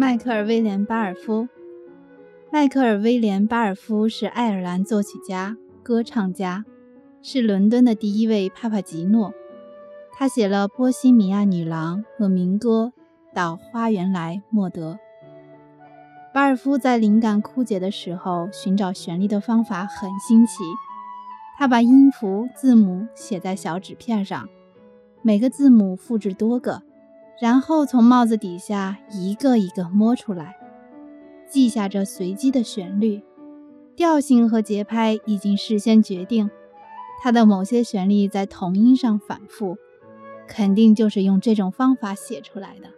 迈克尔·威廉·巴尔夫。迈克尔·威廉·巴尔夫是爱尔兰作曲家、歌唱家，是伦敦的第一位帕帕吉诺。他写了《波西米亚女郎》和民歌《到花园来，莫德》。巴尔夫在灵感枯竭的时候，寻找旋律的方法很新奇。他把音符、字母写在小纸片上，每个字母复制多个。然后从帽子底下一个一个摸出来，记下这随机的旋律、调性和节拍已经事先决定。它的某些旋律在同音上反复，肯定就是用这种方法写出来的。